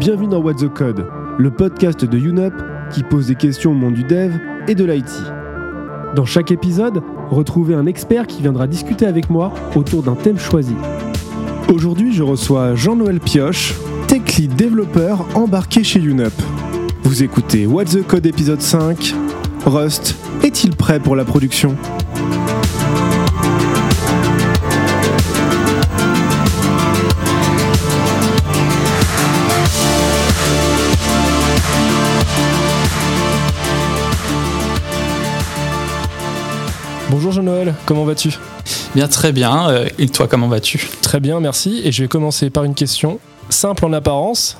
Bienvenue dans What the Code, le podcast de UNUP qui pose des questions au monde du dev et de l'IT. Dans chaque épisode, retrouvez un expert qui viendra discuter avec moi autour d'un thème choisi. Aujourd'hui, je reçois Jean-Noël Pioche, tech lead développeur embarqué chez UNUP. Vous écoutez What the Code épisode 5. Rust est-il prêt pour la production? Bonjour Jean-Noël, comment vas-tu? Bien, très bien. Euh, Et toi, comment vas-tu? Très bien, merci. Et je vais commencer par une question simple en apparence.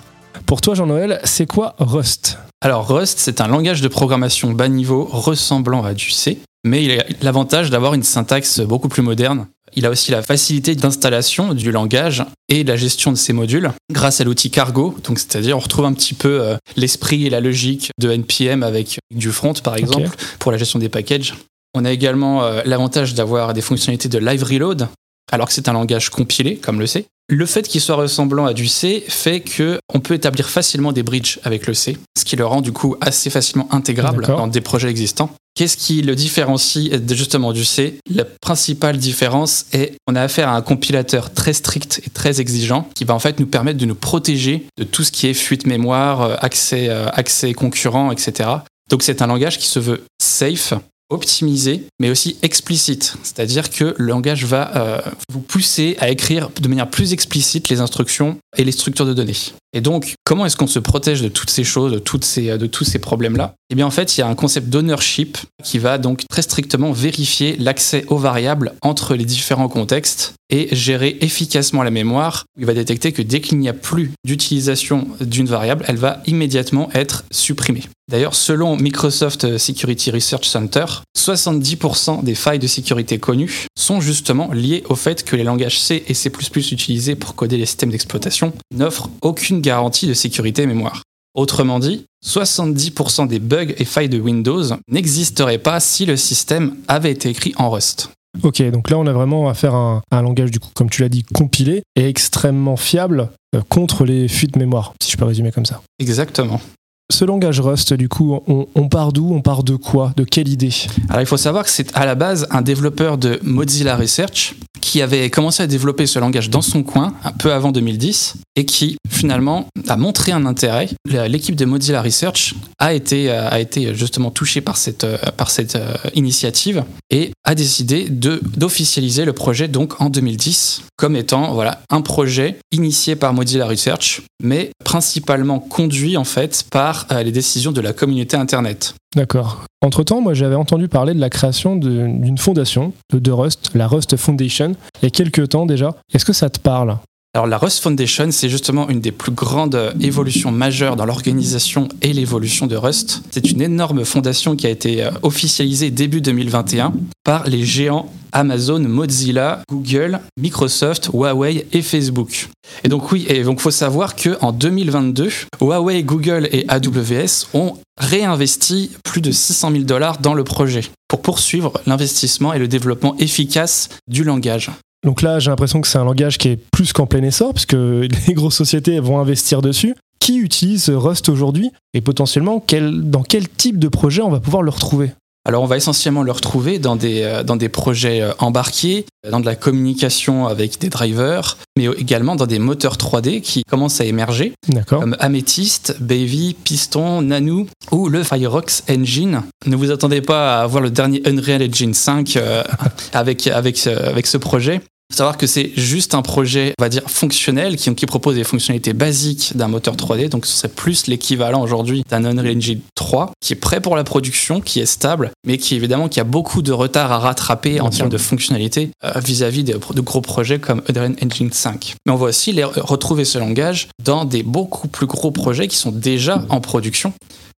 Pour toi, Jean-Noël, c'est quoi Rust? Alors, Rust, c'est un langage de programmation bas niveau ressemblant à du C, mais il a l'avantage d'avoir une syntaxe beaucoup plus moderne. Il a aussi la facilité d'installation du langage et de la gestion de ses modules grâce à l'outil Cargo. Donc, c'est-à-dire, on retrouve un petit peu euh, l'esprit et la logique de NPM avec du front, par exemple, pour la gestion des packages. On a également euh, l'avantage d'avoir des fonctionnalités de live reload, alors que c'est un langage compilé, comme le C. Le fait qu'il soit ressemblant à du C fait que on peut établir facilement des bridges avec le C, ce qui le rend du coup assez facilement intégrable dans des projets existants. Qu'est-ce qui le différencie de- justement du C? La principale différence est on a affaire à un compilateur très strict et très exigeant qui va en fait nous permettre de nous protéger de tout ce qui est fuite mémoire, euh, accès, euh, accès concurrent, etc. Donc c'est un langage qui se veut safe, optimisé, mais aussi explicite. C'est-à-dire que le langage va euh, vous pousser à écrire de manière plus explicite les instructions et les structures de données. Et donc, comment est-ce qu'on se protège de toutes ces choses, de, de tous ces problèmes-là? Eh bien, en fait, il y a un concept d'ownership qui va donc très strictement vérifier l'accès aux variables entre les différents contextes et gérer efficacement la mémoire. Il va détecter que dès qu'il n'y a plus d'utilisation d'une variable, elle va immédiatement être supprimée. D'ailleurs, selon Microsoft Security Research Center, 70% des failles de sécurité connues sont justement liées au fait que les langages C et C++ utilisés pour coder les systèmes d'exploitation n'offrent aucune garantie de sécurité mémoire. Autrement dit, 70% des bugs et failles de Windows n'existeraient pas si le système avait été écrit en Rust. Ok, donc là on a vraiment affaire à un, à un langage, du coup, comme tu l'as dit, compilé et extrêmement fiable euh, contre les fuites mémoire, si je peux résumer comme ça. Exactement. Ce langage Rust, du coup, on, part d'où On part de quoi De quelle idée? Alors il faut savoir que c'est à la base un développeur de Mozilla Research qui avait commencé à développer ce langage dans son coin un peu avant 2010 et qui finalement a montré un intérêt. L'équipe de Mozilla Research a été, euh, a été justement touchée par cette, euh, par cette euh, initiative et a décidé d'officialiser le projet donc en 2010 comme étant voilà, un projet initié par Mozilla Research mais principalement conduit en fait par euh, les décisions de la communauté Internet. D'accord. Entre-temps, moi j'avais entendu parler de la création d'une fondation de Rust, la Rust Foundation, il y a quelques temps déjà. Est-ce que ça te parle? Alors la Rust Foundation, c'est justement une des plus grandes évolutions majeures dans l'organisation et l'évolution de Rust. C'est une énorme fondation qui a été euh, officialisée début 2021 par les géants Amazon, Mozilla, Google, Microsoft, Huawei et Facebook. Et donc oui, donc faut savoir que en 2022, Huawei, Google et AWS ont réinvesti plus de 600 000 dollars dans le projet pour poursuivre l'investissement et le développement efficace du langage. Donc là, j'ai l'impression que c'est un langage qui est plus qu'en plein essor, puisque les grosses sociétés vont investir dessus. Qui utilise Rust aujourd'hui Et potentiellement, dans quel type de projet on va pouvoir le retrouver? Alors on va essentiellement le retrouver dans des, euh, dans des projets euh, embarqués, dans de la communication avec des drivers, mais également dans des moteurs 3D qui commencent à émerger, comme Amethyst, Baby, Piston, Nanu ou le Firefox Engine. Ne vous attendez pas à avoir le dernier Unreal Engine 5 euh, avec, avec, ce- avec ce projet. Faut savoir que c'est juste un projet, on va dire, fonctionnel, qui, qui propose des fonctionnalités basiques d'un moteur 3D. Donc ce serait plus l'équivalent aujourd'hui d'un Unreal Engine 3, qui est prêt pour la production, qui est stable, mais qui évidemment qui a beaucoup de retard à rattraper en termes de fonctionnalités euh, vis-à-vis de, de gros projets comme Unreal Engine 5. Mais on va aussi les, retrouver ce langage dans des beaucoup plus gros projets qui sont déjà en production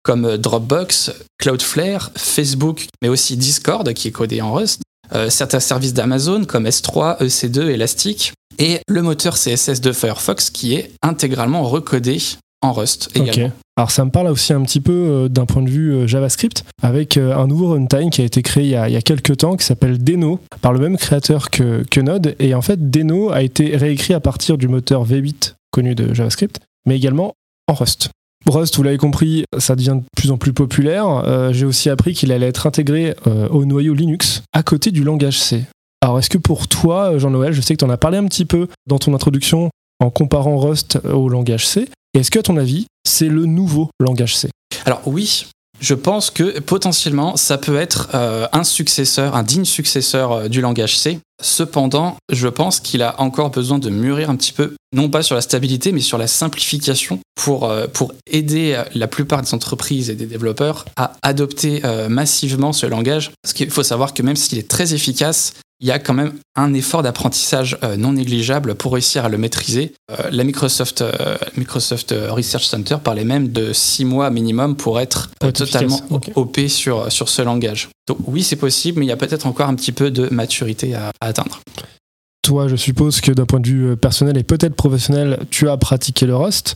comme euh, Dropbox, Cloudflare, Facebook, mais aussi Discord qui est codé en Rust, certains services d'Amazon comme S3, EC2, Elastic, et le moteur CSS de Firefox qui est intégralement recodé en Rust également. Ok. Alors ça me parle aussi un petit peu euh, d'un point de vue euh, JavaScript, avec euh, un nouveau runtime qui a été créé il y a, il y a quelques temps, qui s'appelle Deno, par le même créateur que, que Node. Et en fait, Deno a été réécrit à partir du moteur V8 connu de JavaScript, mais également en Rust. Rust, vous l'avez compris, ça devient de plus en plus populaire. Euh, j'ai aussi appris qu'il allait être intégré euh, au noyau Linux à côté du langage C. Alors, est-ce que pour toi, Jean-Noël, je sais que tu en as parlé un petit peu dans ton introduction en comparant Rust au langage C, est-ce que, à ton avis, c'est le nouveau langage C? Alors, oui, je pense que potentiellement ça peut être euh, un successeur, un digne successeur euh, du langage C. Cependant, je pense qu'il a encore besoin de mûrir un petit peu, non pas sur la stabilité, mais sur la simplification pour, euh, pour aider la plupart des entreprises et des développeurs à adopter massivement ce langage. Parce qu'il faut savoir que même s'il est très efficace, il y a quand même un effort d'apprentissage euh, non négligeable pour réussir à le maîtriser. Euh, la Microsoft, euh, Microsoft Research Center parlait même de six mois minimum pour être totalement OP sur, sur ce langage. Donc oui, c'est possible, mais il y a peut-être encore un petit peu de maturité à, à atteindre. Toi, je suppose que d'un point de vue personnel et peut-être professionnel, tu as pratiqué le Rust.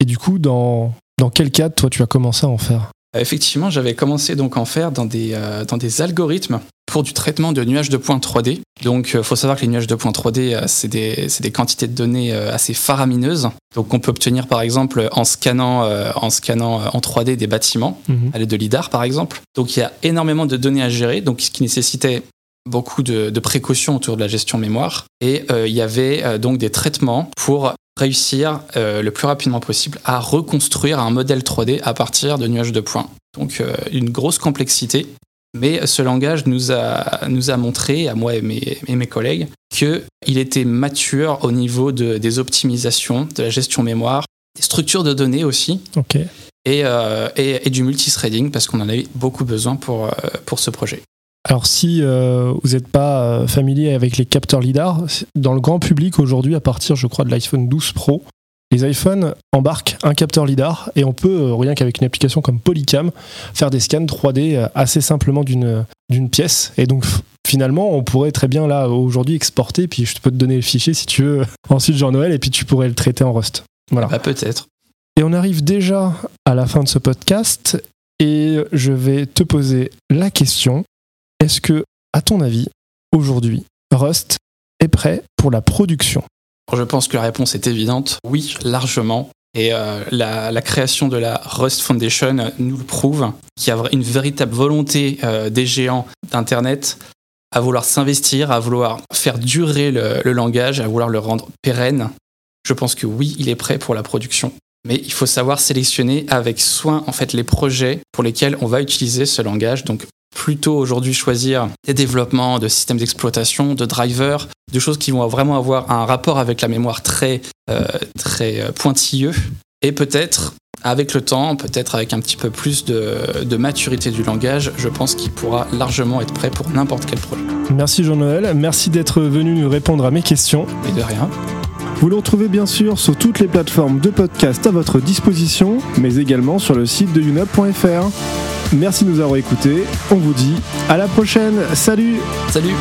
Et du coup, dans, dans quel cadre, toi, tu as commencé à en faire? Effectivement, j'avais commencé donc à en faire dans des, dans des algorithmes pour du traitement de nuages de points 3D. Donc, il euh, faut savoir que les nuages de points 3D, euh, c'est des, des, quantités de données euh, assez faramineuses. Donc, on peut obtenir, par exemple, en scannant, en, scannant en 3D des bâtiments, mhm. à l'aide de LIDAR, par exemple. Donc, il y a énormément de données à gérer, donc ce qui nécessitait beaucoup de, précautions autour de la gestion mémoire. Et il y avait donc des traitements pour réussir le plus rapidement possible à reconstruire un modèle 3D à partir de nuages de points. Donc, une grosse complexité mais ce langage nous a, nous a montré, à moi et mes, et mes collègues, qu'il était mature au niveau de, des optimisations, de la gestion mémoire, des structures de données aussi. Et, euh, et, du multithreading, parce qu'on en avait beaucoup besoin pour, euh, pour ce projet. Alors si euh, vous n'êtes pas familier avec les capteurs LIDAR, dans le grand public aujourd'hui, à partir je crois de l'iPhone 12 Pro, les iPhones embarquent un capteur LiDAR et on peut, euh, rien qu'avec une application comme Polycam, faire des scans 3D euh, assez simplement d'une pièce. Et donc finalement, on pourrait très bien là aujourd'hui exporter, puis je peux te donner le fichier si tu veux ensuite Jean-Noël, et puis tu pourrais le traiter en Rust. Voilà. Bah, peut-être. Et on arrive déjà à la fin de ce podcast et je vais te poser la question est-ce que, à ton avis, aujourd'hui, Rust est prêt pour la production? Je pense que la réponse est évidente. Oui, largement. Et euh, la, création de la Rust Foundation nous le prouve, qu'il y a une véritable volonté euh, des géants d'Internet à vouloir s'investir, à vouloir faire durer le, langage, à vouloir le rendre pérenne. Je pense que oui, il est prêt pour la production. Mais il faut savoir sélectionner avec soin en fait les projets pour lesquels on va utiliser ce langage. Plutôt aujourd'hui choisir des développements de systèmes d'exploitation, de drivers, de choses qui vont vraiment avoir un rapport avec la mémoire très, euh, très euh, pointilleux. Et peut-être, avec le temps, peut-être avec un petit peu plus de, de maturité du langage, je pense qu'il pourra largement être prêt pour n'importe quel projet. Merci Jean-Noël, merci d'être venu nous répondre à mes questions. Et de rien. Vous le retrouvez bien sûr sur toutes les plateformes de podcast à votre disposition, mais également sur le site de unop.fr. Merci de nous avoir écoutés. On vous dit à la prochaine. Salut Salut